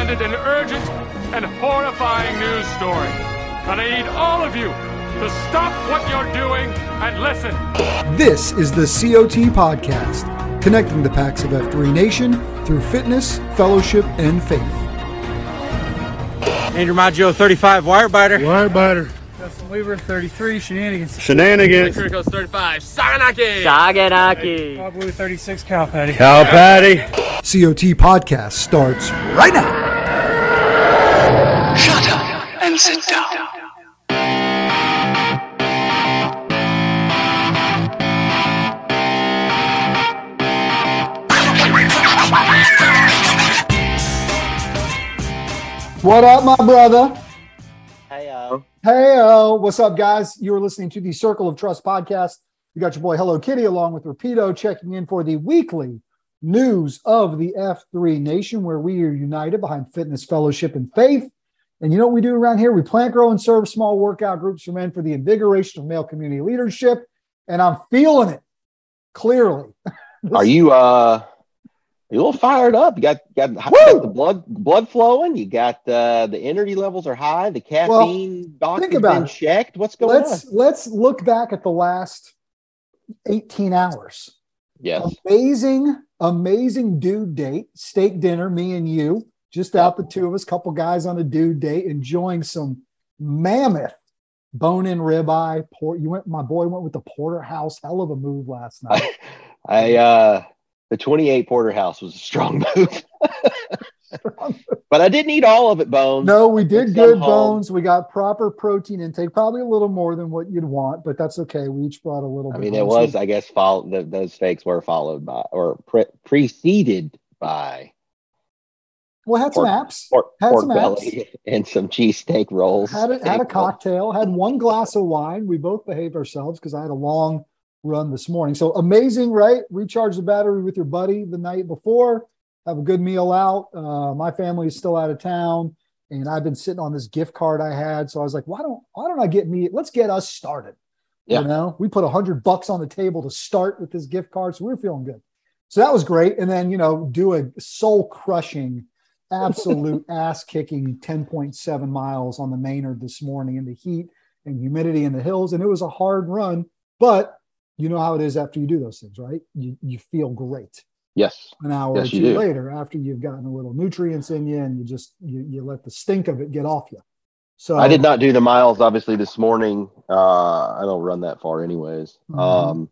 handed an urgent and horrifying news story. And I need all of you to stop what you're doing and listen. This is the COT podcast, connecting the packs of F3 Nation through fitness, fellowship, and faith. Andrew Maggio, 35, Wirebiter. Wirebiter. Justin Weaver, 33, Shenanigans. Shenanigans. Kirkos, 35, Saganaki. Saganaki. Bob Blue, 36, Cal Patty. Cal Patty. COT podcast starts right now. Shut up and sit down. What up, my brother? Heyo. Hey, what's up, guys? You are listening to the Circle of Trust podcast. You got your boy Hello Kitty along with Rapido checking in for the weekly news of the F3 Nation, where we are united behind fitness, fellowship, and faith. And you know what we do around here? We plant, grow, and serve small workout groups for men for the invigoration of male community leadership. And I'm feeling it clearly. Are you uh you a little fired up? You got got, got the blood blood flowing. You got uh, the energy levels are high. The caffeine well, doctor's been it. checked. What's going let's, on? Let's look back at the last 18 hours. Yes. Amazing, amazing dude date, steak dinner, me and you, just out the two of us, couple guys on a dude date, enjoying some mammoth bone-in ribeye. Port. You went, my boy went with the porterhouse. Hell of a move last night. I, I uh the 28 porterhouse was a strong move. but I didn't eat all of it, Bones. No, we did good home. bones. We got proper protein intake, probably a little more than what you'd want, but that's okay. We each brought a little I bit. mean, it was, I guess, follow, the, those fakes were followed by or pre- preceded by well, had some pork- apps, pork, had pork some apps, belly and some cheesesteak rolls. had a, had a cocktail, had one glass of wine. We both behaved ourselves because I had a long run this morning. So amazing, right? Recharge the battery with your buddy the night before. Have a good meal out. Uh, my family is still out of town, and I've been sitting on this gift card I had. So I was like, why don't why don't I get me? Let's get us started. Yeah. You know, we put a hundred bucks on the table to start with this gift card, so we we're feeling good. So that was great. And then you know, do a soul crushing, absolute ass kicking 10.7 miles on the Maynard this morning in the heat and humidity in the hills, and it was a hard run, but you know how it is after you do those things, right? You you feel great Yes. an hour Yes, or two later after you've gotten a little nutrients in you and you just you, you let the stink of it get off you. So I did not do the miles obviously this morning. Uh, I don't run that far anyways. Mhm. Um,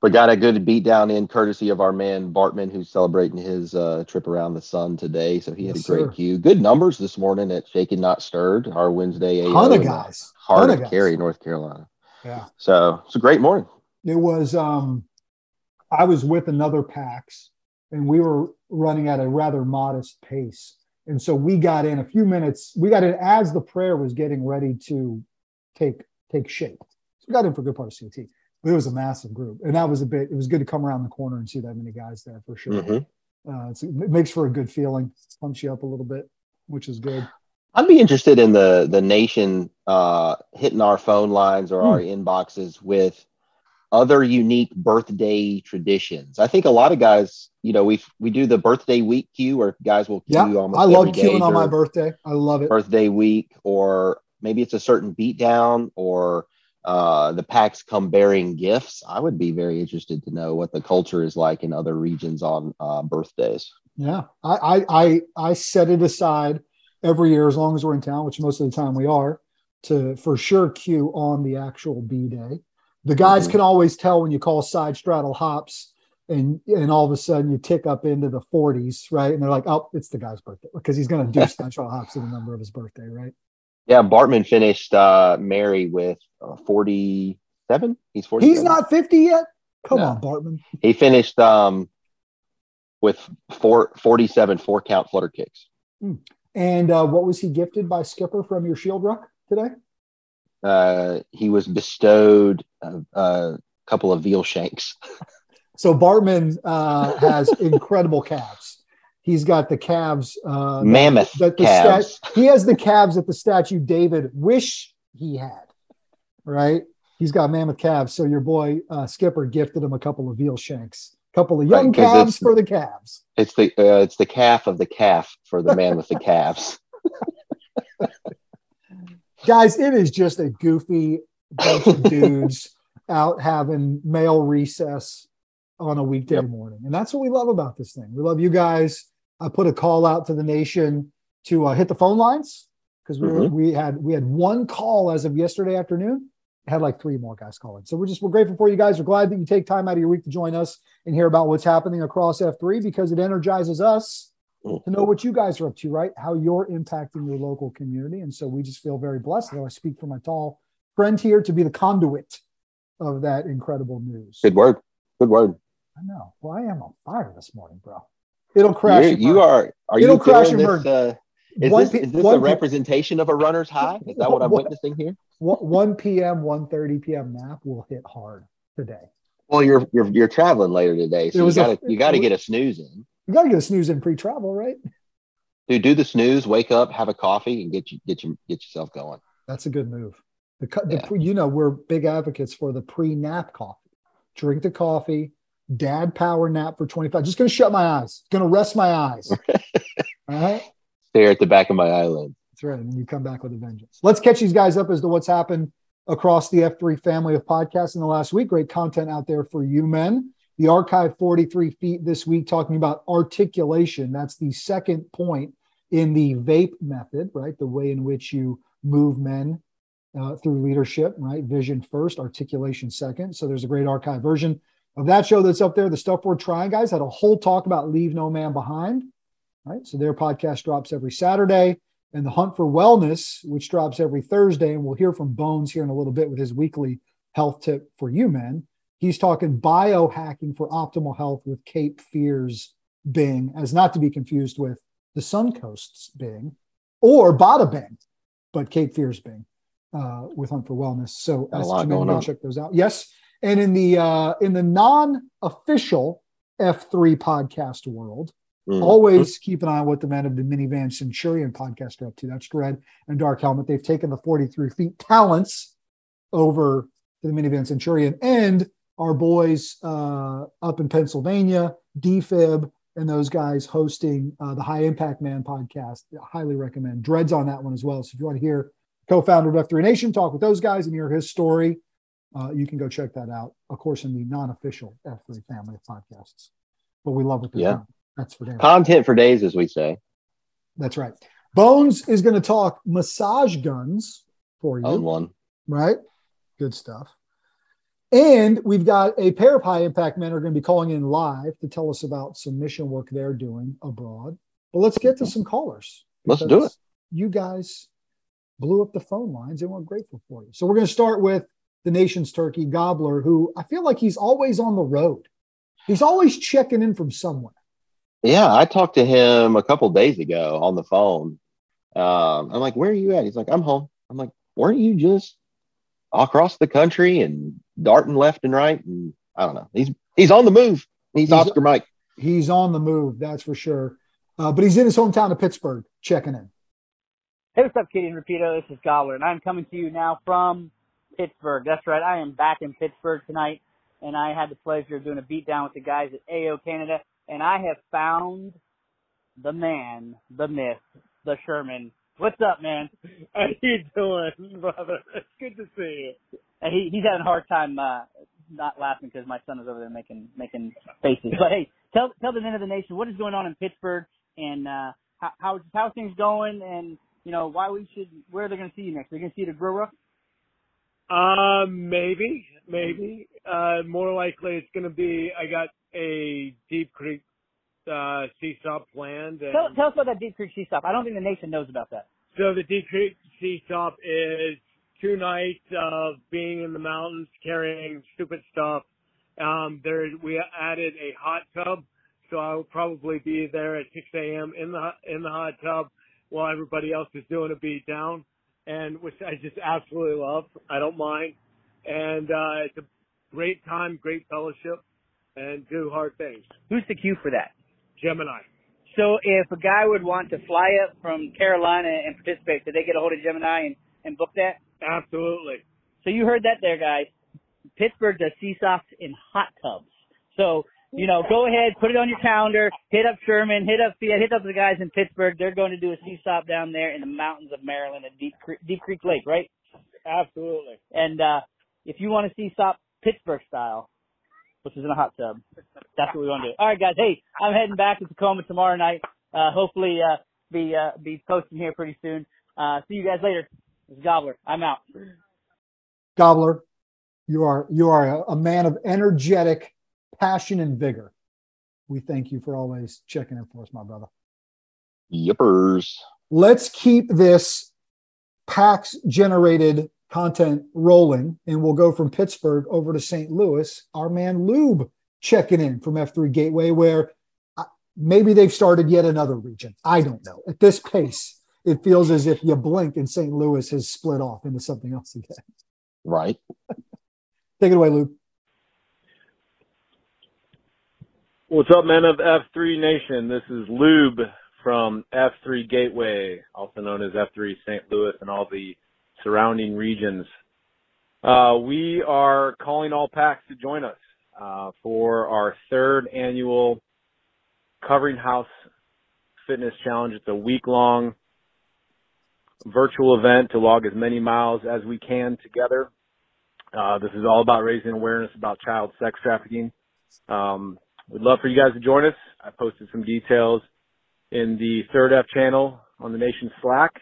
but got a good beat down in courtesy of our man Bartman, who's celebrating his uh, trip around the sun today. So he had a great sir. queue. Good numbers this morning at Shaken Not Stirred, our Wednesday AO ton of guys. heart Ton of of. Cary, North Carolina. Yeah. So it's a great morning. It was um I was with another PAX and we were running at a rather modest pace. And so we got in a few minutes, we got in as the prayer was getting ready to take take shape. So we got in for a good part of CT. But It was a massive group, and that was a bit. It was good to come around the corner and see that many guys there for sure. Mhm. Uh, it's, it makes for a good feeling, pumps you up a little bit, which is good. I'd be interested in the the nation uh, hitting our phone lines or Hmm. our inboxes with other unique birthday traditions. I think a lot of guys, you know, we we do the birthday week queue where guys will queue Yeah, almost I love queuing on my birthday. I love it. birthday week, or maybe it's a certain beatdown, or uh, the packs come bearing gifts. I would be very interested to know what the culture is like in other regions on uh, birthdays. Yeah, I, I I I set it aside every year as long as we're in town, which most of the time we are, to for sure queue on the actual B day. The guys Mhm. can always tell when you call side straddle hops, and and all of a sudden you tick up into the 40s, right? And they're like, oh, it's the guy's birthday because he's going to do side straddle hops in the number of his birthday, right? Yeah, Bartman finished uh, Mary with uh, 47. He's 47. He's not 50 yet. Come No. on, Bartman. He finished um, with four, 47 four count flutter kicks. And uh, what was he gifted by Skipper from your Shield Ruck today? Uh, he was bestowed a, a couple of veal shanks. So Bartman uh, has incredible calves. He's got the calves, uh, Mammoth that the calves. stat- he has the calves that the statue David wish he had. Right? He's got mammoth calves. So your boy uh, Skipper gifted him a couple of veal shanks, a couple of young Right, calves for the calves. It's the uh, it's the calf of the calf for the man with the calves. Guys, it is just a goofy bunch of dudes out having male recess on a weekday Yep. morning. And that's what we love about this thing. We love you guys. I put a call out to the nation to uh, hit the phone lines because we, Mhm. we had we had one call as of yesterday afternoon. Had like three more guys calling. So we're just we're grateful for you guys. We're glad that you take time out of your week to join us and hear about what's happening across F3 because it energizes us to know what you guys are up to, right? How you're impacting your local community. And so we just feel very blessed Though I speak for my tall friend here to be the conduit of that incredible news. Good word. Good word. I know. Well, I am on fire this morning, bro. It'll crash. You're, you are. Are It'll you crash and this? Uh, is One this, is this one a representation of a runner's high? Is that what I'm What- witnessing here? One- 1 p.m., 1.30 p.m. nap will hit hard today. Well, you're you're you're traveling later today, so you got to you got to get a snooze in. You got to get a snooze in pre-travel, right? Dude, do the snooze, wake up, have a coffee, and get you get you get yourself going. That's a good move. The, the Yeah. you know, we're big advocates for the pre-nap coffee. Drink the coffee, dad power nap for 25. Just going to shut my eyes. Going to rest my eyes. All right. Stare at the back of my eyelid. That's right. And you come back with a vengeance. Let's catch these guys up as to what's happened across the F3 family of podcasts in the last week. Great content out there for you men. The archive 43 feet this week talking about articulation. That's the second point in the VAPE method, right? The way in which you move men uh, through leadership, right? Vision first, articulation second. So there's a great archive version of that show that's up there. The stuff we're trying, guys, had a whole talk about leave no man behind, right? So their podcast drops every Saturday and the hunt for wellness, which drops every Thursday. And we'll hear from Bones here in a little bit with his weekly health tip for you men. He's talking biohacking for optimal health with Cape Fears Bing, as not to be confused with the Suncoast's Bing or Bada Bing, but Cape Fears Bing uh, with Hunt for Wellness. So a lot going on. check those out. Yes, and in the uh, in the non-official F3 podcast world, Mm. Always keep an eye on what the men of the Minivan Centurion podcast are up to. That's Dredd and Dark Helmet. They've taken the 43 feet talents over to the Minivan Centurion and our boys uh, up in Pennsylvania, DFib, and those guys hosting uh, the High Impact Man podcast. I highly recommend. Dredd's on that one as well. So if you want to hear co-founder of F3 Nation talk with those guys and hear his story, uh, you can go check that out. Of course, in the non-official F3 family of podcasts. But we love what they're Yeah. doing. That's for damn. Content for days, as we say. That's right. Bones is going to talk massage guns for you. Own one. right? Good stuff. And we've got a pair of high impact men are going to be calling in live to tell us about some mission work they're doing abroad. But let's get to some callers. Let's do it. You guys blew up the phone lines and we're grateful for you. So we're going to start with the nation's turkey gobbler, who I feel like he's always on the road. He's always checking in from somewhere. Yeah, I talked to him a couple days ago on the phone. Um, I'm like, "Where are you at?" He's like, "I'm home." I'm like, "Weren't you just across the country and darting left and right. And I don't know. He's he's on the move. He's, he's Oscar Mike. He's on the move, that's for sure. Uh, but he's in his hometown of Pittsburgh, checking in. Hey, what's up, Kitty and Rapido? This is Gobbler, and I'm coming to you now from Pittsburgh. That's right, I am back in Pittsburgh tonight, and I had the pleasure of doing a beatdown with the guys at AO Canada, and I have found the man, the myth, the Sherman. What's up, man? How you doing, brother? It's good to see you. He, he's having a hard time uh, not laughing because my son is over there making making faces. But hey, tell tell the men of the nation what is going on in Pittsburgh and uh, how how how things going and you know, why we should, where are they're going to see you next? They're going to see you at Rook? Uh, maybe, maybe. Uh, more likely it's going to be, I got a Deep Creek, uh, CSAUP planned. And tell, tell us about that Deep Creek CSAUP. I don't think the nation knows about that. So the Deep Creek CSAUP is two nights of being in the mountains, carrying stupid stuff. Um, there, we added a hot tub. So I will probably be there at 6 a.m. in the, in the hot tub while everybody else is doing a beat down, and which I just absolutely love. I don't mind, and uh, it's a great time, great fellowship, and do hard things. Who's the cue for that? Gemini. So if a guy would want to fly up from Carolina and participate, did they get a hold of Gemini and, and book that? Absolutely. So you heard that there, guys. Pittsburgh does CSAUPs in hot tubs. So you know, go ahead, put it on your calendar, hit up Sherman, hit up hit up the guys in Pittsburgh. They're going to do a CSAUP down there in the mountains of Maryland at Deep Creek, Deep Creek Lake, right? Absolutely. And uh if you want to see stop Pittsburgh style, which is in a hot tub, that's what we want to do. All right, guys. Hey, I'm heading back to Tacoma tomorrow night. Uh hopefully uh be uh be posting here pretty soon. Uh see you guys later. It's Gobbler. I'm out. Gobbler, you are you are a, a man of energetic passion and vigor. We thank you for always checking in for us, my brother. Yippers. Let's keep this PAX generated content rolling, and we'll go from Pittsburgh over to St. Louis. Our man Lube checking in from F3 Gateway, where uh, maybe they've started yet another region. I don't know. At this pace, it feels as if you blink and St. Louis has split off into something else again. Right. Take it away, Lube. What's up, men of F3 Nation? This is Lube from F3 Gateway, also known as F3 St. Louis and all the surrounding regions. Uh, we are calling all packs to join us uh, for our third annual Covering House Fitness Challenge. It's a week long virtual event to log as many miles as we can together. Uh, this is all about raising awareness about child sex trafficking. Um, We'd love for you guys to join us. I posted some details in the third F channel on the Nation Slack.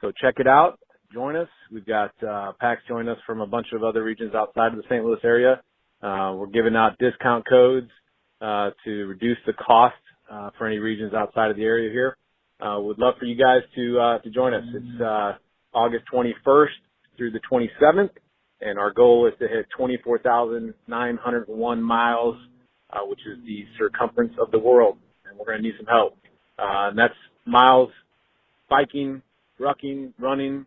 So check it out. Join us. We've got uh, PAX join us from a bunch of other regions outside of the St. Louis area. Uh, we're giving out discount codes uh, to reduce the cost uh, for any regions outside of the area here. Uh, would love for you guys to uh, to join us. It's uh, August 21st through the 27th, and our goal is to hit 24,901 miles uh, which is the circumference of the world, and we're going to need some help. Uh, and that's miles biking, rucking, running,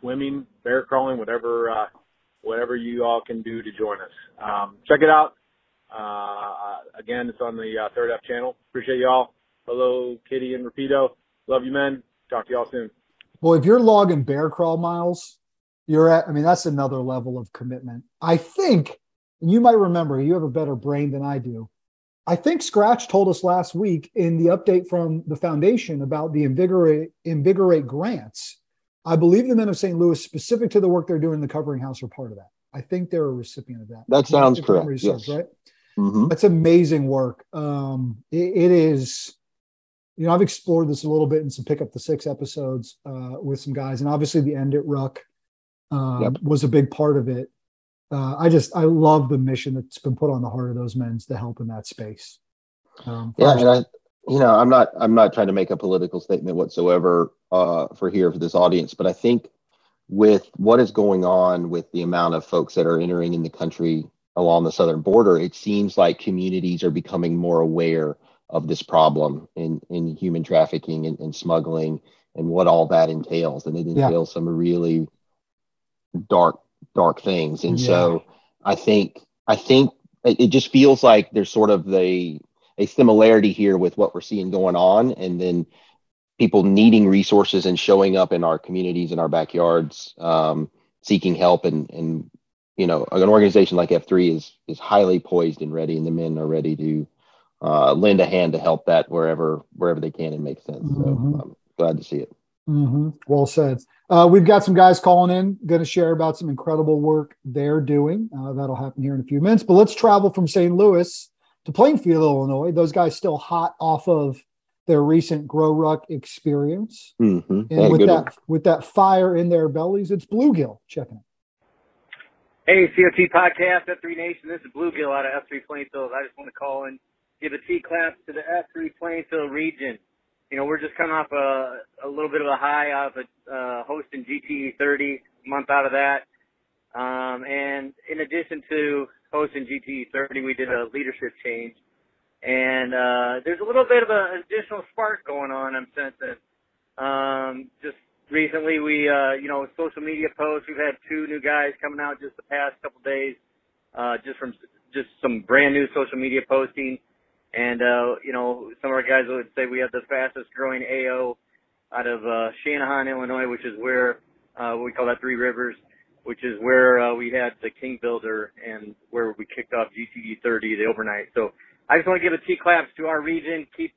swimming, bear crawling, whatever uh, whatever you all can do to join us. Um, check it out. Uh, again, it's on the uh, Third F channel. Appreciate y'all. Hello, Kitty and Rapido. Love you, men. Talk to y'all soon. Well, if you're logging bear crawl miles, you're at. I mean, that's another level of commitment. I think and you might remember, you have a better brain than I do. I think Scratch told us last week in the update from the foundation about the Invigorate, Invigorate grants. I believe the men of St. Louis, specific to the work they're doing in the covering house, are part of that. I think they're a recipient of that. That sounds correct. Yes. right? Mm-hmm. That's amazing work. Um, it, it is, you know, I've explored this a little bit in some pick up the six episodes uh, with some guys, and obviously the end at Ruck um, yep. was a big part of it uh, I just I love the mission that's been put on the heart of those men to help in that space. Um, yeah, and I, you know, I'm not I'm not trying to make a political statement whatsoever uh, for here for this audience, but I think with what is going on with the amount of folks that are entering in the country along the southern border, it seems like communities are becoming more aware of this problem in in human trafficking and, and smuggling and what all that entails, and it entails yeah. some really dark dark things. And yeah. so I think I think it just feels like there's sort of the a similarity here with what we're seeing going on, and then people needing resources and showing up in our communities in our backyards, um, seeking help, and and you know an organization like F3 is is highly poised and ready, and the men are ready to uh, lend a hand to help that wherever wherever they can and make sense. Mm-hmm. So I'm glad to see it. Mm-hmm. Well said. Uh, we've got some guys calling in, going to share about some incredible work they're doing. Uh, that'll happen here in a few minutes. But let's travel from St. Louis to Plainfield, Illinois. Those guys still hot off of their recent Grow Ruck experience, mm-hmm. and yeah, with that one. with that fire in their bellies, it's Bluegill checking it. Hey, COT podcast, F3 Nation. This is Bluegill out of F3 Plainfield. I just want to call and give a T clap to the F3 Plainfield region you know, we're just coming off a, a little bit of a high of a, uh, hosting GTE 30 month out of that. Um, and in addition to hosting GTE 30, we did a leadership change. And, uh, there's a little bit of an additional spark going on, I'm sensing. Um, just recently we, uh, you know, social media posts, we've had two new guys coming out just the past couple days, uh, just from just some brand new social media posting. And, uh, you know, some of our guys would say we have the fastest growing AO out of, uh, Channahon, Illinois, which is where, uh, we call that Three Rivers, which is where, uh, we had the King Builder and where we kicked off GTE 30, the overnight. So I just want to give a T claps to our region. Keep,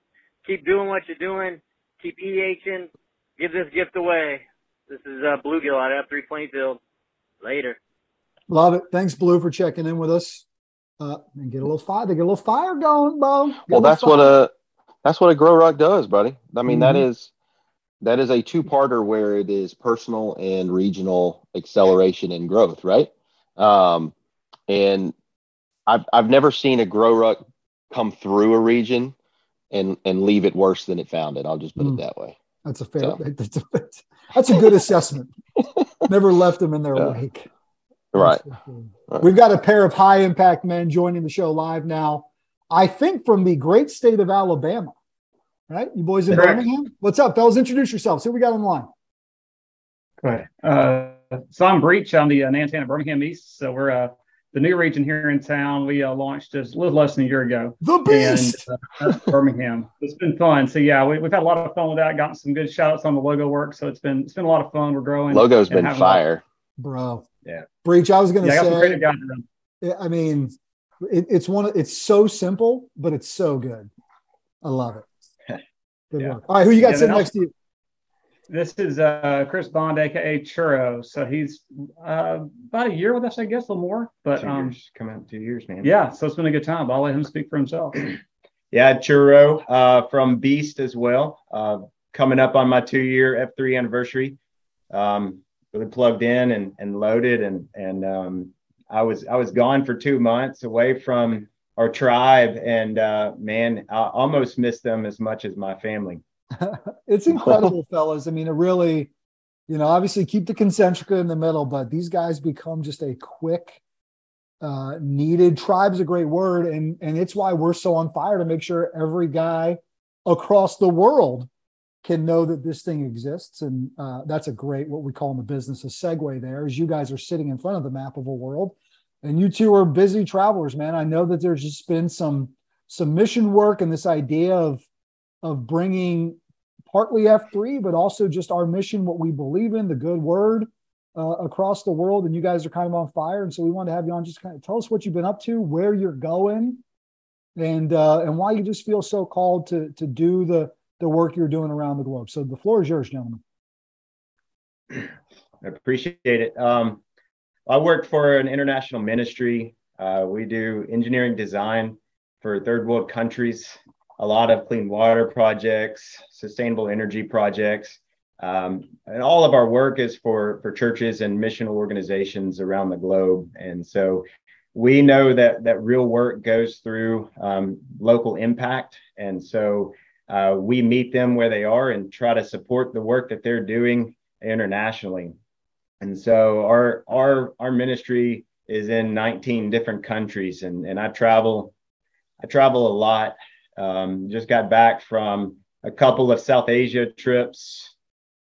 keep doing what you're doing. Keep EHing. Give this gift away. This is, uh, Bluegill out of F3 Plainfield. Later. Love it. Thanks, Blue, for checking in with us uh, and get a little fire. They get a little fire going, Bo. Get well, that's fire. what a that's what a grow ruck does, buddy. I mean, mm-hmm. that is that is a two-parter where it is personal and regional acceleration and growth, right? Um, and I've I've never seen a grow ruck come through a region and and leave it worse than it found it. I'll just put mm. it that way. That's a fair. So. That's, a, that's a good assessment. never left them in their yeah. wake. Right. We've got a pair of high impact men joining the show live now. I think from the great state of Alabama. Right? You boys in Correct. Birmingham? What's up, fellas? Introduce yourselves. Who we got on the line? Go ahead. Uh, so I'm Breach. I'm the uh, Nantan Birmingham East. So we're uh, the new region here in town. We uh, launched just a little less than a year ago. The Beast! And, uh, Birmingham. It's been fun. So yeah, we, have had a lot of fun with that. Gotten some good shout outs on the logo work. So it's been it's been a lot of fun. We're growing. Logo's been fire. Bro, yeah. Breach. I was going to yeah, say. I, I mean, it, it's one. It's so simple, but it's so good. I love it. Good yeah. work. All right, who you got yeah, sitting next to you? This is uh, Chris Bond, aka Churro. So he's uh, about a year with us, I guess, a little more. But two um, years, coming up two years, man. Yeah, so it's been a good time. I'll let him speak for himself. yeah, Churro uh, from Beast as well. Uh, coming up on my two-year F3 anniversary. Um, really plugged in and, and loaded and and um, I was I was gone for two months away from our tribe and uh, man I almost missed them as much as my family. it's incredible, fellas. I mean, it really, you know, obviously keep the concentrica in the middle, but these guys become just a quick, uh, needed. Tribe's a great word, and and it's why we're so on fire to make sure every guy across the world can know that this thing exists. And uh, that's a great, what we call in the business, a segue there, is you guys are sitting in front of the map of a world. And you two are busy travelers, man. I know that there's just been some some mission work and this idea of of bringing partly F3, but also just our mission, what we believe in, the good word uh, across the world. And you guys are kind of on fire. And so we wanted to have you on. Just kind of tell us what you've been up to, where you're going, and uh, and why you just feel so called to to do the the work you're doing around the globe. So the floor is yours, gentlemen. I appreciate it. Um, I work for an international ministry. Uh, we do engineering design for third world countries, a lot of clean water projects, sustainable energy projects. Um, and all of our work is for, for churches and missional organizations around the globe. And so we know that, that real work goes through um, local impact. And so uh, we meet them where they are and try to support the work that they're doing internationally. And so our our our ministry is in 19 different countries, and and I travel I travel a lot. Um, just got back from a couple of South Asia trips.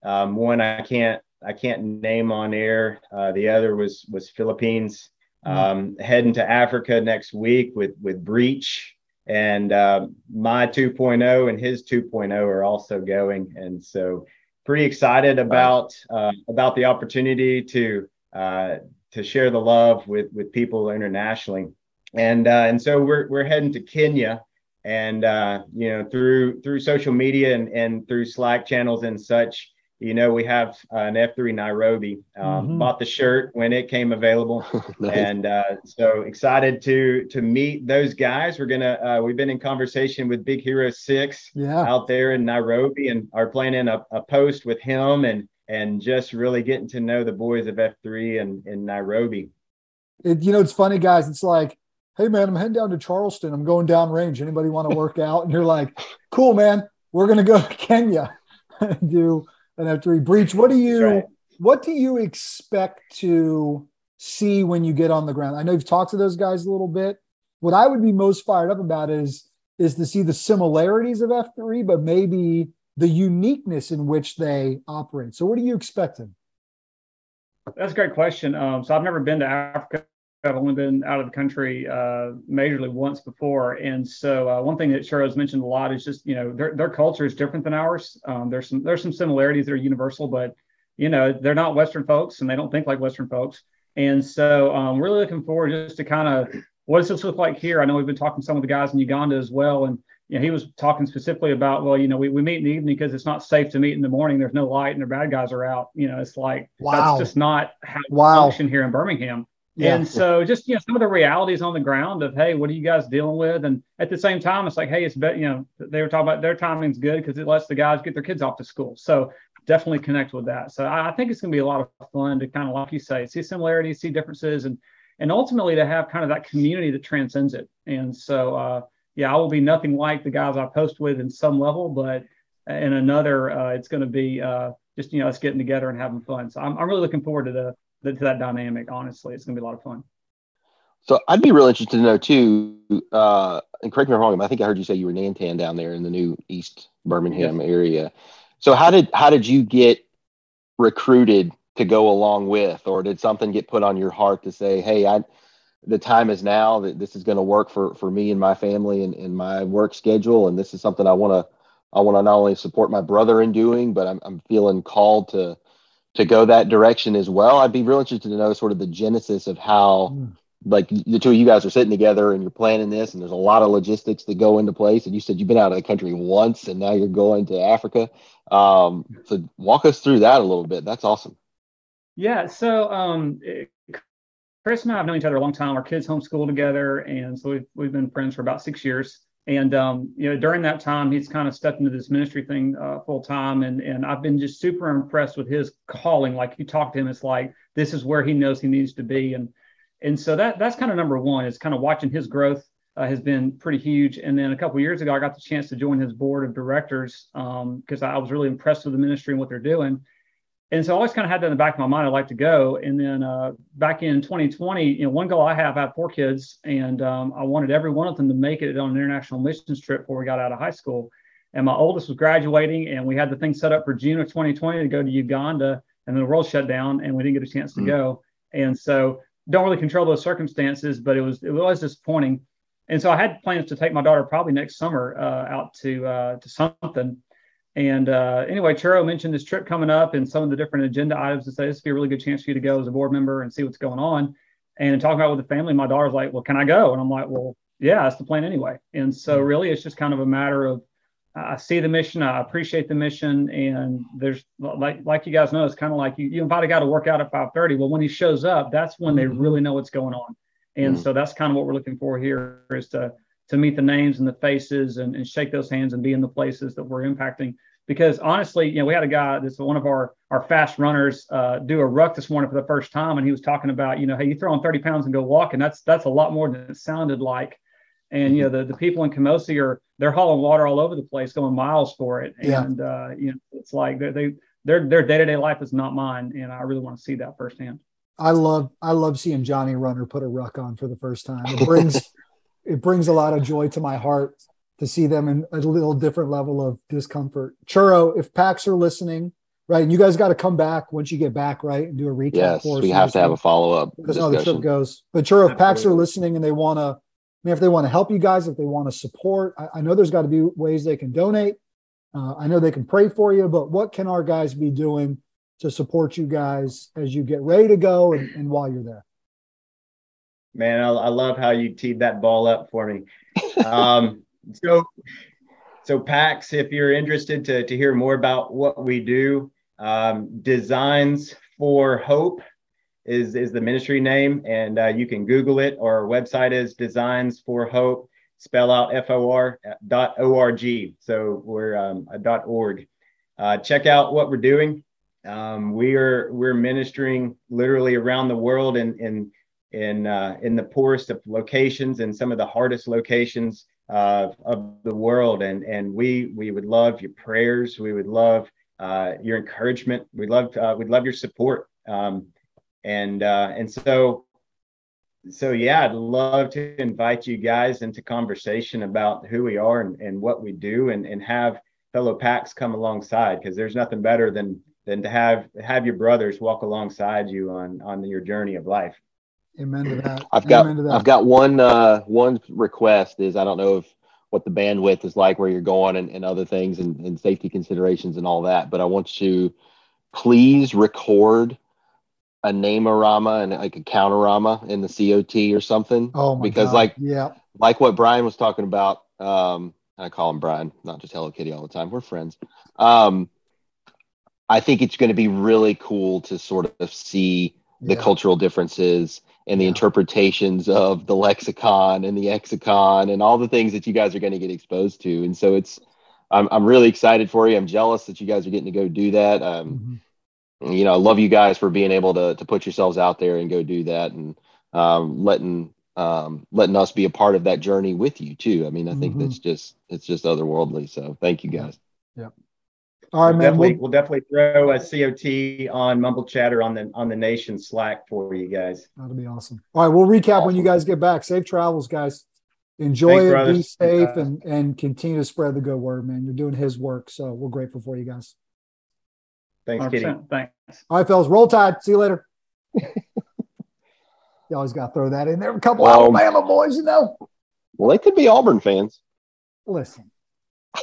Um, one I can't I can't name on air. Uh, the other was was Philippines. Mm-hmm. Um, heading to Africa next week with with Breach and uh, my 2.0 and his 2.0 are also going, and so pretty excited about uh, about the opportunity to uh, to share the love with with people internationally, and uh, and so we're we're heading to Kenya, and uh, you know through through social media and and through Slack channels and such, you know, we have uh, an F3 Nairobi. Um, mm-hmm. Bought the shirt when it came available, nice. and uh, so excited to to meet those guys. We're gonna uh, we've been in conversation with Big Hero Six yeah. out there in Nairobi, and are planning a, a post with him and and just really getting to know the boys of F3 and in Nairobi. It, you know, it's funny, guys. It's like, hey man, I'm heading down to Charleston. I'm going down range. Anybody want to work out? And you're like, cool, man. We're gonna go to Kenya and do and after he breach. What do you right. what do you expect to see when you get on the ground? I know you've talked to those guys a little bit. What I would be most fired up about is is to see the similarities of F3, but maybe the uniqueness in which they operate. So what are you expecting? That's a great question. Um, so I've never been to Africa I've only been out of the country uh, majorly once before, and so uh, one thing that Churro's mentioned a lot is just you know their their culture is different than ours. Um, there's some there's some similarities that are universal, but you know they're not Western folks and they don't think like Western folks. And so um, really looking forward just to kind of what does this look like here? I know we've been talking to some of the guys in Uganda as well, and you know, he was talking specifically about, well, you know, we, we meet in the evening because it's not safe to meet in the morning. There's no light and the bad guys are out. You know, it's like wow. that's just not how wow. function here in Birmingham. Yeah. And so just, you know, some of the realities on the ground of, hey, what are you guys dealing with? And at the same time, it's like, hey, it's better, you know, they were talking about their timing's good because it lets the guys get their kids off to school. So definitely connect with that. So I think it's going to be a lot of fun to kind of, like you say, see similarities, see differences, and and ultimately to have kind of that community that transcends it. And so, uh, yeah, I will be nothing like the guys I post with in some level, but in another, uh, it's going to be uh, just, you know, us getting together and having fun. So I'm, I'm really looking forward to the, to that dynamic. Honestly, it's going to be a lot of fun. So I'd be real interested to know too. Uh, and correct me if I'm wrong, I think I heard you say you were Nantan down there in the new East Birmingham yes. area. So how did how did you get recruited to go along with, or did something get put on your heart to say, "Hey, I the time is now that this is going to work for for me and my family and, and my work schedule, and this is something I want to I want to not only support my brother in doing, but I'm I'm feeling called to to go that direction as well. I'd be real interested to know sort of the genesis of how, mm. like the two of you guys are sitting together and you're planning this, and there's a lot of logistics that go into place. And you said you've been out of the country once, and now you're going to Africa. Um, so walk us through that a little bit. That's awesome. Yeah. So um, Chris and I have known each other a long time. Our kids homeschool together, and so we've we've been friends for about six years. And um, you know, during that time, he's kind of stepped into this ministry thing uh, full time, and and I've been just super impressed with his calling. Like you talk to him, it's like this is where he knows he needs to be, and and so that that's kind of number one is kind of watching his growth uh, has been pretty huge. And then a couple years ago, I got the chance to join his board of directors because um, I was really impressed with the ministry and what they're doing and so I always kind of had that in the back of my mind. I'd like to go. And then uh, back in 2020, you know, one goal I have, I have four kids, and um, I wanted every one of them to make it on an international missions trip before we got out of high school. And my oldest was graduating, and we had the thing set up for June of 2020 to go to Uganda, and then the world shut down, and we didn't get a chance to mm. go. And so don't really control those circumstances, but it was it was disappointing. And so I had plans to take my daughter probably next summer uh, out to uh, to something and uh, anyway, Churro mentioned this trip coming up and some of the different agenda items to say this would be a really good chance for you to go as a board member and see what's going on. And talking about with the family, my daughter's like, "Well, can I go?" And I'm like, "Well, yeah, that's the plan anyway." And so mm-hmm. really, it's just kind of a matter of I see the mission, I appreciate the mission, and there's like like you guys know, it's kind of like you, you invite a guy to work out at 5:30. Well, when he shows up, that's when they mm-hmm. really know what's going on. And mm-hmm. so that's kind of what we're looking for here is to to meet the names and the faces and, and shake those hands and be in the places that we're impacting. Because honestly, you know, we had a guy that's one of our our fast runners uh, do a ruck this morning for the first time, and he was talking about, you know, hey, you throw on 30 pounds and go walking. That's that's a lot more than it sounded like. And you know, the, the people in Kemosi are they're hauling water all over the place, going miles for it. And uh, you know, it's like they they their their day to day life is not mine, and I really want to see that firsthand. I love I love seeing Johnny Runner put a ruck on for the first time. It brings it brings a lot of joy to my heart to see them in a little different level of discomfort. Churro, if PAX are listening, right? And you guys got to come back once you get back, right, and do a recap yes, for we have to have a follow up because how the trip goes. But sure, if PAX are listening and they want to, I mean, if they want to help you guys, if they want to support, I, I know there's got to be ways they can donate. Uh, I know they can pray for you, but what can our guys be doing to support you guys as you get ready to go and, and while you're there? Man, I, I, love how you teed that ball up for me. Um, so, so PAX, if you're interested to, to hear more about what we do, um, Designs for Hope is, is the ministry name, and uh, you can Google it, or our website is Designs for Hope, spell out F O R dot O R G. So we're um, a dot org. Uh, check out what we're doing. Um, we are we're ministering literally around the world in in in uh, in the poorest of locations and some of the hardest locations uh, of the world. And and we we would love your prayers. We would love uh, your encouragement. We'd love uh, we'd love your support. Um, and uh, and so so yeah, I'd love to invite you guys into conversation about who we are and, and what we do, and and have fellow PAX come alongside because there's nothing better than than to have have your brothers walk alongside you on on your journey of life. Amen to that. I've got I've got one uh one request is I don't know if what the bandwidth is like where you're going and, and other things and, and safety considerations and all that, but I want you to please record a name-a-rama and like a counterama in the COT or something. Oh my because God. like yeah, like what Brian was talking about. Um, I call him Brian, not just Hello Kitty all the time. We're friends. Um, I think it's going to be really cool to sort of see the Yeah. cultural differences and the interpretations of the lexicon and the exicon and all the things that you guys are going to get exposed to. And so it's, I'm, I'm really excited for you. I'm jealous that you guys are getting to go do that. Um, You know, I love you guys for being able to to put yourselves out there and go do that and um, letting um, letting us be a part of that journey with you too. I mean, I think Mhm. that's just it's just otherworldly. So thank you guys. yeah. All right, we'll man. Definitely, We'll, we'll definitely throw a COT on Mumble Chatter on the on the nation Slack for you guys. that'll be awesome. All right, we'll recap when you guys get back. Safe travels, guys. Enjoy Thanks, it. Be safe Uh, and and continue to spread the good word, man. You're doing His work, so we're grateful for you guys. Thanks, Kitty. 100%. Thanks. All right, fellas. Roll Tide. See you later. you always got to throw that in there. A couple Well- Alabama boys, you know. Well, they could be Auburn fans. Listen,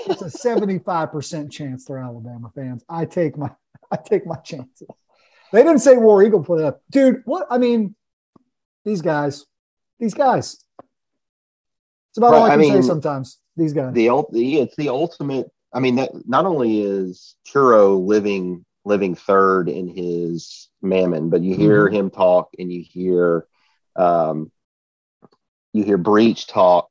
it's a seventy-five percent chance they're Alabama fans. I take my I take my chances. They didn't say War Eagle for up. dude. What I mean, these guys, these guys. It's about all Right, I I can say mean, sometimes. These guys. the the- it's the ultimate i mean that not only is churro living living third in his mammon but you hear Mhm. him talk and you hear um you hear breach talk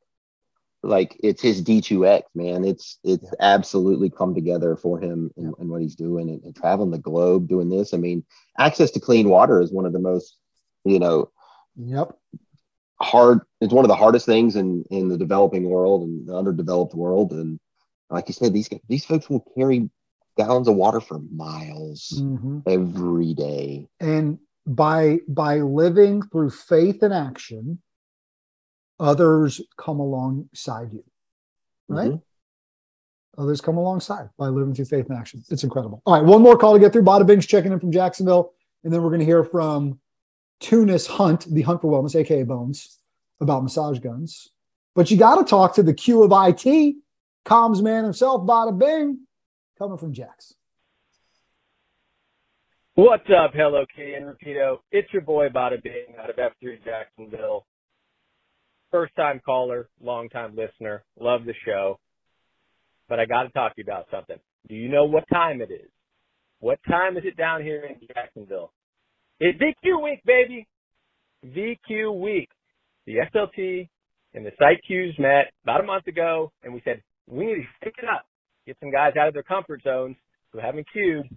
like it's his d2x man. It's it's absolutely come together for him and, and what he's doing and, and traveling the globe doing this. I mean access to clean water is one of the most you know Yep. hard it's one of the hardest things in in the developing world and the underdeveloped world. And like you said these these folks will carry gallons of water for miles Mhm. every day. And by by living through faith and action, others come alongside you. Right? Mhm. Others come alongside by living through faith and action. It's incredible. All right, one more call to get through. Bada Bing's checking in from Jacksonville, and then we're going to hear from Tunis Hunt, the Hunt for Wellness, aka Bones, about massage guns. But you got to talk to the Q of IT, comms man himself, Bada Bing, coming from Jax. What's up, Hello Kitty and Rapido? It's your boy Bada Bing out of F3 Jacksonville. First time caller, long time listener, love the show. But I got to talk to you about something. Do you know what time it is? What time is it down here in Jacksonville? It's VQ week, baby. VQ week. The SLT and the site Qs met about a month ago, and we said we need to pick it up, get some guys out of their comfort zones who haven't queued,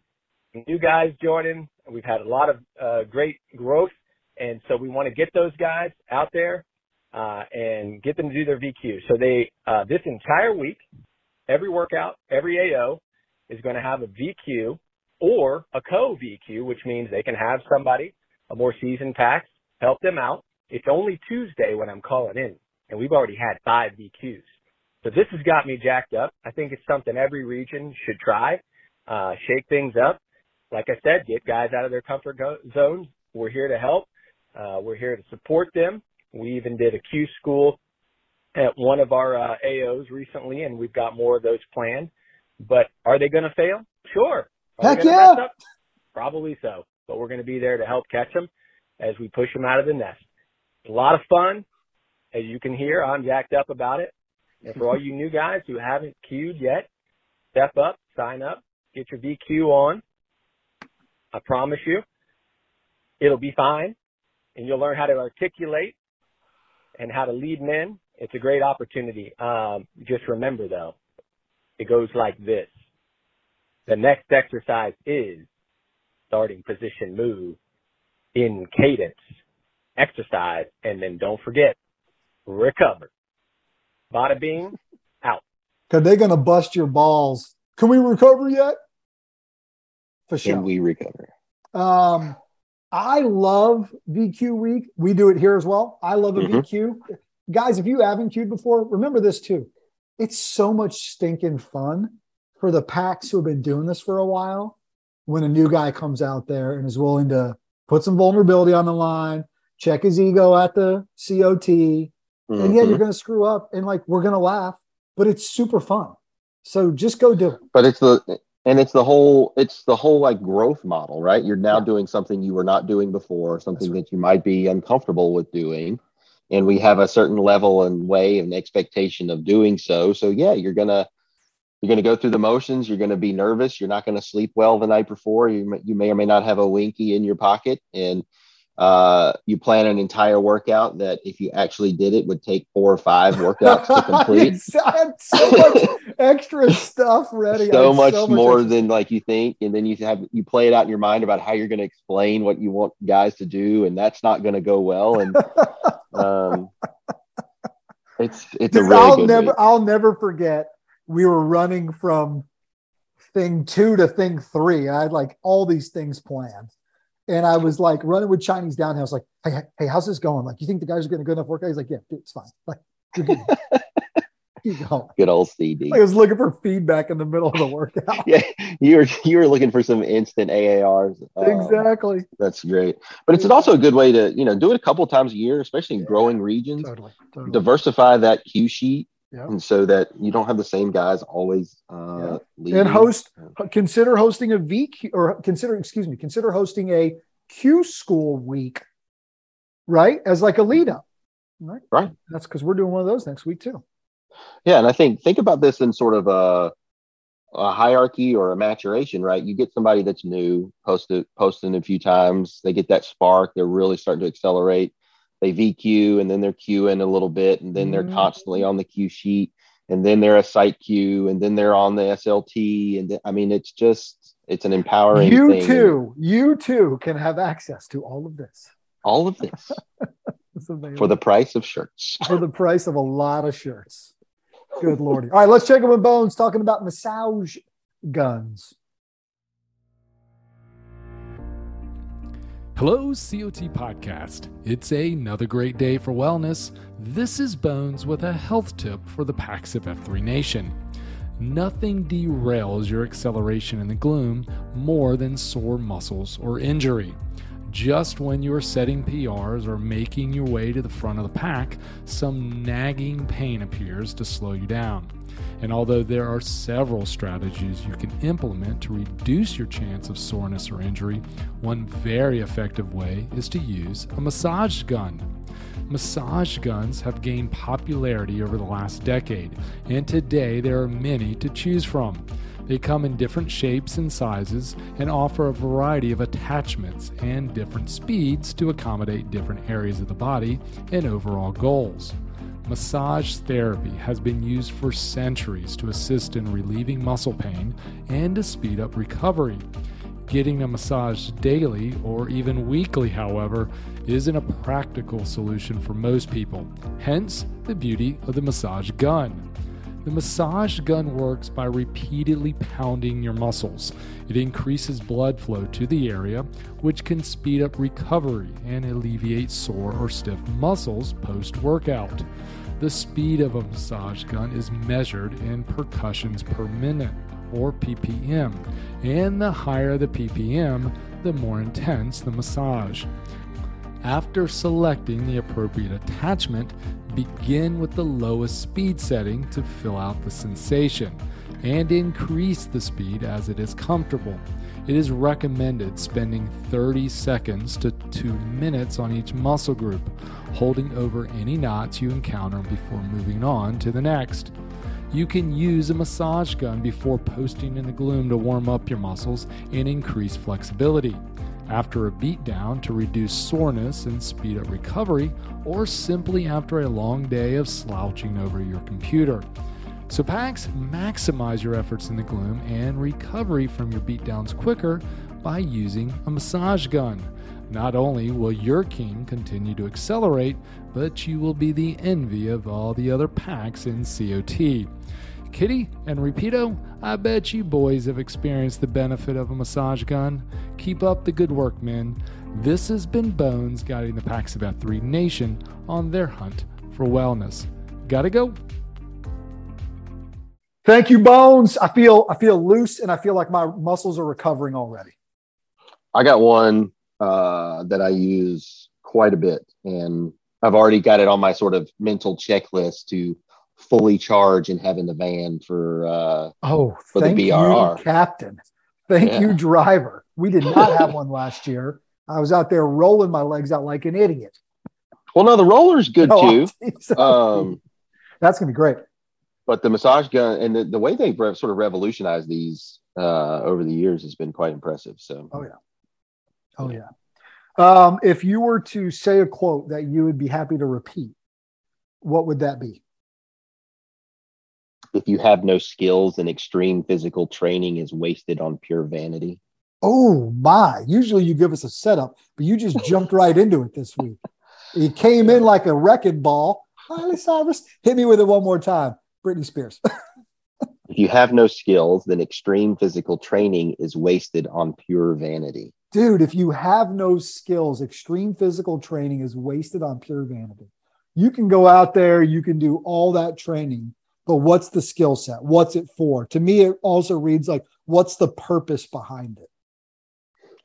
new guys joining. We've had a lot of uh, great growth, and so we want to get those guys out there uh, and get them to do their VQ. So they uh, this entire week, every workout, every AO is going to have a VQ or a co VQ, which means they can have somebody, a more seasoned pack, help them out. It's only Tuesday when I'm calling in, and we've already had five VQs. So this has got me jacked up. I think it's something every region should try, uh, shake things up. like I said, get guys out of their comfort go- zones. We're here to help. Uh, we're here to support them. We even did a Q school at one of our uh, AOs recently, and we've got more of those planned. But are they going to fail? Sure. Are Heck yeah. Probably so. But we're going to be there to help catch them as we push them out of the nest. It's a lot of fun. As you can hear, I'm jacked up about it. And for all you new guys who haven't queued yet, step up, sign up, get your VQ on. I promise you, it'll be fine. And you'll learn how to articulate and how to lead men. It's a great opportunity. Um, just remember though, it goes like this. The next exercise is starting position move in cadence, exercise, and then don't forget, recover. Bada bing, out. Cause they're gonna bust your balls. Can we recover yet? For sure. Can we recover? Um, I love VQ week. We do it here as well. I love a Mhm. VQ. Guys, if you haven't queued before, remember this too. It's so much stinking fun for the PAX who have been doing this for a while when a new guy comes out there and is willing to put some vulnerability on the line, check his ego at the COT. And yeah, you're going to screw up and like we're going to laugh, but it's super fun. So just go do it. but it's the and it's the whole it's the whole like growth model right? You're now doing something you were not doing before something that you might be uncomfortable with doing. And we have a certain level and way and expectation of doing so. So yeah you're gonna you're gonna go through the motions. You're gonna be nervous. You're not gonna sleep well the night before. You may, you may or may not have a winky in your pocket. And uh, you plan an entire workout that if you actually did it would take four or five workouts to complete I had so much extra stuff ready. I so much more extra- than like you think and then you have you play it out in your mind about how you're going to explain what you want guys to do and that's not going to go well and um it's it's a really I'll good never week. I'll never forget we were running from thing two to thing three. I had like all these things planned. And I was like running with Chinese downhill. I was like, hey, hey, how's this going? Like, you think the guys are getting a good enough workout? He's like, yeah, dude, it's fine. Like, you're good. Keep going. good old cd Like, I was looking for feedback in the middle of the workout. yeah you were you were looking for some instant aars Um, exactly. that's great but it's also a good way to you know do it a couple times a year especially in growing regions Totally. totally. diversify that cue sheet Yeah. and so that you don't have the same guys always uh leading. and host consider hosting a VQ or consider excuse me consider hosting a Q school week, right? As like a lead up, right? Right. That's because we're doing one of those next week too. Yeah, and I think think about this in sort of a, a hierarchy or a maturation, right? You get somebody that's new, posted posting a few times, they get that spark, they're really starting to accelerate. They VQ and then they're queuing a little bit, and then they're Mhm. constantly on the queue sheet, and then they're a site queue, and then they're on the SLT, and then, I mean, it's just it's an empowering You thing. too, you too can have access to all of this. All of this for the price of shirts. for the price of a lot of shirts. Good lordy. All right, let's check in with Bones talking about massage guns. Hello, COT Podcast. It's another great day for wellness. This is Bones with a health tip for the PAX of F3 Nation. Nothing derails your acceleration in the gloom more than sore muscles or injury. Just when you're setting PRs or making your way to the front of the pack, some nagging pain appears to slow you down. And although there are several strategies you can implement to reduce your chance of soreness or injury, one very effective way is to use a massage gun. Massage guns have gained popularity over the last decade, and today there are many to choose from. They come in different shapes and sizes and offer a variety of attachments and different speeds to accommodate different areas of the body and overall goals. Massage therapy has been used for centuries to assist in relieving muscle pain and to speed up recovery. Getting a massage daily or even weekly, however, isn't a practical solution for most people, hence the beauty of the massage gun. The massage gun works by repeatedly pounding your muscles. It increases blood flow to the area, which can speed up recovery and alleviate sore or stiff muscles post workout. The speed of a massage gun is measured in percussions per minute, or ppm, and the higher the ppm, the more intense the massage. After selecting the appropriate attachment, begin with the lowest speed setting to fill out the sensation and increase the speed as it is comfortable. It is recommended spending 30 seconds to 2 minutes on each muscle group, holding over any knots you encounter before moving on to the next. You can use a massage gun before posting in the gloom to warm up your muscles and increase flexibility after a beatdown to reduce soreness and speed up recovery, or simply after a long day of slouching over your computer. So, PAX maximize your efforts in the gloom and recovery from your beatdowns quicker by using a massage gun. Not only will your king continue to accelerate, but you will be the envy of all the other PAX in COT. Kitty and Rapido, I bet you boys have experienced the benefit of a massage gun. Keep up the good work, men. This has been Bones guiding the PAX of F3 Nation on their hunt for wellness. Gotta go. Thank you, Bones. I feel I feel loose and I feel like my muscles are recovering already. I got one uh, that I use quite a bit, and I've already got it on my sort of mental checklist to fully charge and have in the van for uh oh for thank the BRR. you captain. Thank Yeah. you driver. We did not have one last year. I was out there rolling my legs out like an idiot. Well, no, the roller's good No, too. Um, that's gonna be great. but the massage gun and the, the way they've re- sort of revolutionized these uh, over the years has been quite impressive. So, oh yeah. Oh yeah. Um if you were to say a quote that you would be happy to repeat what would that be if you have no skills, then extreme physical training is wasted on pure vanity. Oh my! Usually you give us a setup, but you just jumped right into it this week. He came in like a wrecking ball. Miley Cyrus, hit me with it one more time. Britney Spears. If you have no skills, then extreme physical training is wasted on pure vanity. Dude, if you have no skills, extreme physical training is wasted on pure vanity. You can go out there, you can do all that training, but what's the skill set? What's it for? To me, it also reads like, what's the purpose behind it?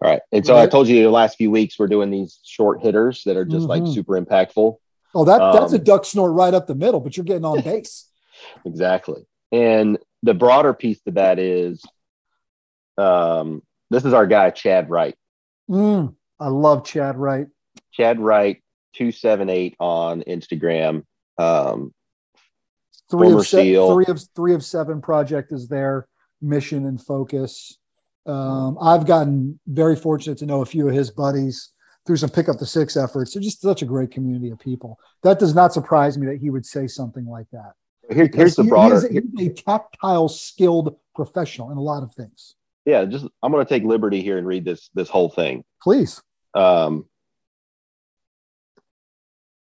All right. And so I told you the last few weeks we're doing these short hitters that are just like Mhm. super impactful. Oh, that that's a Um, duck snort right up the middle, but you're getting on base. Exactly. And the broader piece to that is um, this is our guy, Chad Wright. Mm, I love Chad Wright. Chad Wright, 278 on Instagram. Um, three Former of se- three of three of seven project is their mission and focus. Um, I've gotten very fortunate to know a few of his buddies through some pick up the six efforts. They're just such a great community of people. That does not surprise me that he would say something like that. Here- here's the he- he broader. a- he's a tactile, skilled professional in a lot of things. yeah, just I'm going to take liberty here and read this this whole thing. Please. Um,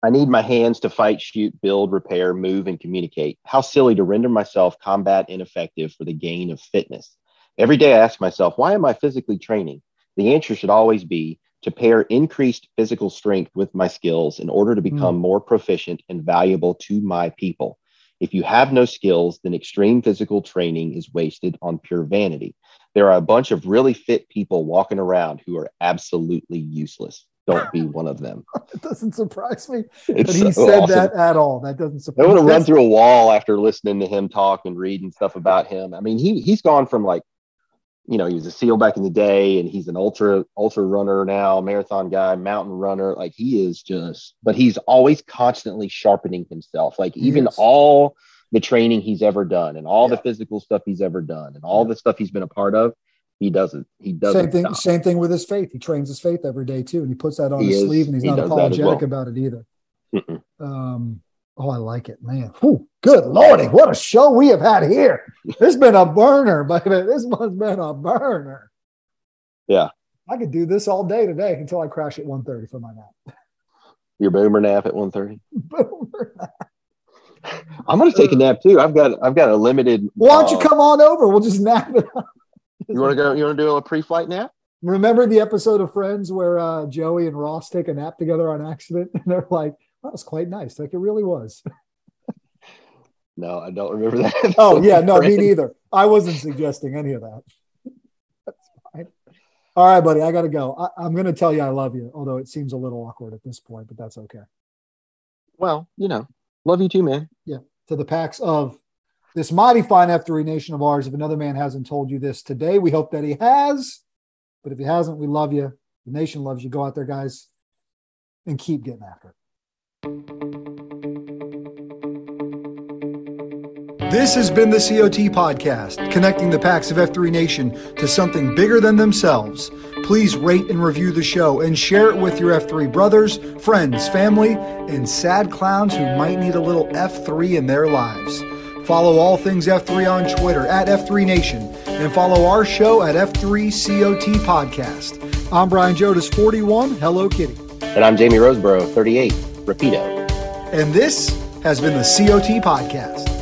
I need my hands to fight, shoot, build, repair, move, and communicate. How silly to render myself combat ineffective for the gain of fitness. Every day I ask myself, why am I physically training? The answer should always be to pair increased physical strength with my skills in order to hmm. become more proficient and valuable to my people. If you have no skills, then extreme physical training is wasted on pure vanity. There are a bunch of really fit people walking around who are absolutely useless. Don't be one of them. It doesn't surprise me It's that he so said awesome. that at all. That doesn't I surprise want to me. run through a wall after listening to him talk and reading stuff about him. I mean, he he's gone from like, you know, he was a SEAL back in the day, and he's an ultra ultra runner now, marathon guy, mountain runner. Like he is just, but he's always constantly sharpening himself. Like even is. all the training he's ever done, and all the physical stuff he's ever done, and all the stuff he's been a part of, he doesn't. He doesn't. Same thing. stop. Same thing with his faith. He trains his faith every day too, and he puts that on He his is. sleeve, and he's He not does that as apologetic well. about it either. Um, oh, I like it, man. Whew, good lordy, what a show we have had here. This has been a burner, but this one's been a burner. Yeah, I could do this all day today until I crash at 1.30 for my nap. your boomer nap at 1.30. I'm gonna take a nap too. I've got I've got a limited. Why don't you uh, come on over? We'll just nap it up. You want to go? You want to do a pre-flight nap? Remember the episode of Friends where uh, Joey and Ross take a nap together on accident? And they're like, that was quite nice. Like it really was. No, I don't remember that. oh yeah, no, me neither. I wasn't suggesting any of that. That's fine. All right, buddy, I got to go. I, I'm going to tell you I love you, although it seems a little awkward at this point, but that's okay. Well, you know, love you too, man. Yeah, to the PAX of this mighty fine F3 nation of ours. If another man hasn't told you this today, we hope that he has. But if he hasn't, we love you. The nation loves you. Go out there, guys, and keep getting after it. This has been the COT Podcast, connecting the PAX of F3 Nation to something bigger than themselves. Please rate and review the show and share it with your F3 brothers, friends, family, and sad clowns who might need a little F3 in their lives. Follow all things F3 on Twitter at F3 Nation and follow our show at F3COT Podcast. I'm Brian Jodas, 41. Hello, Kitty. And I'm Jamie Roseborough, 38. Rapido. And this has been the COT Podcast.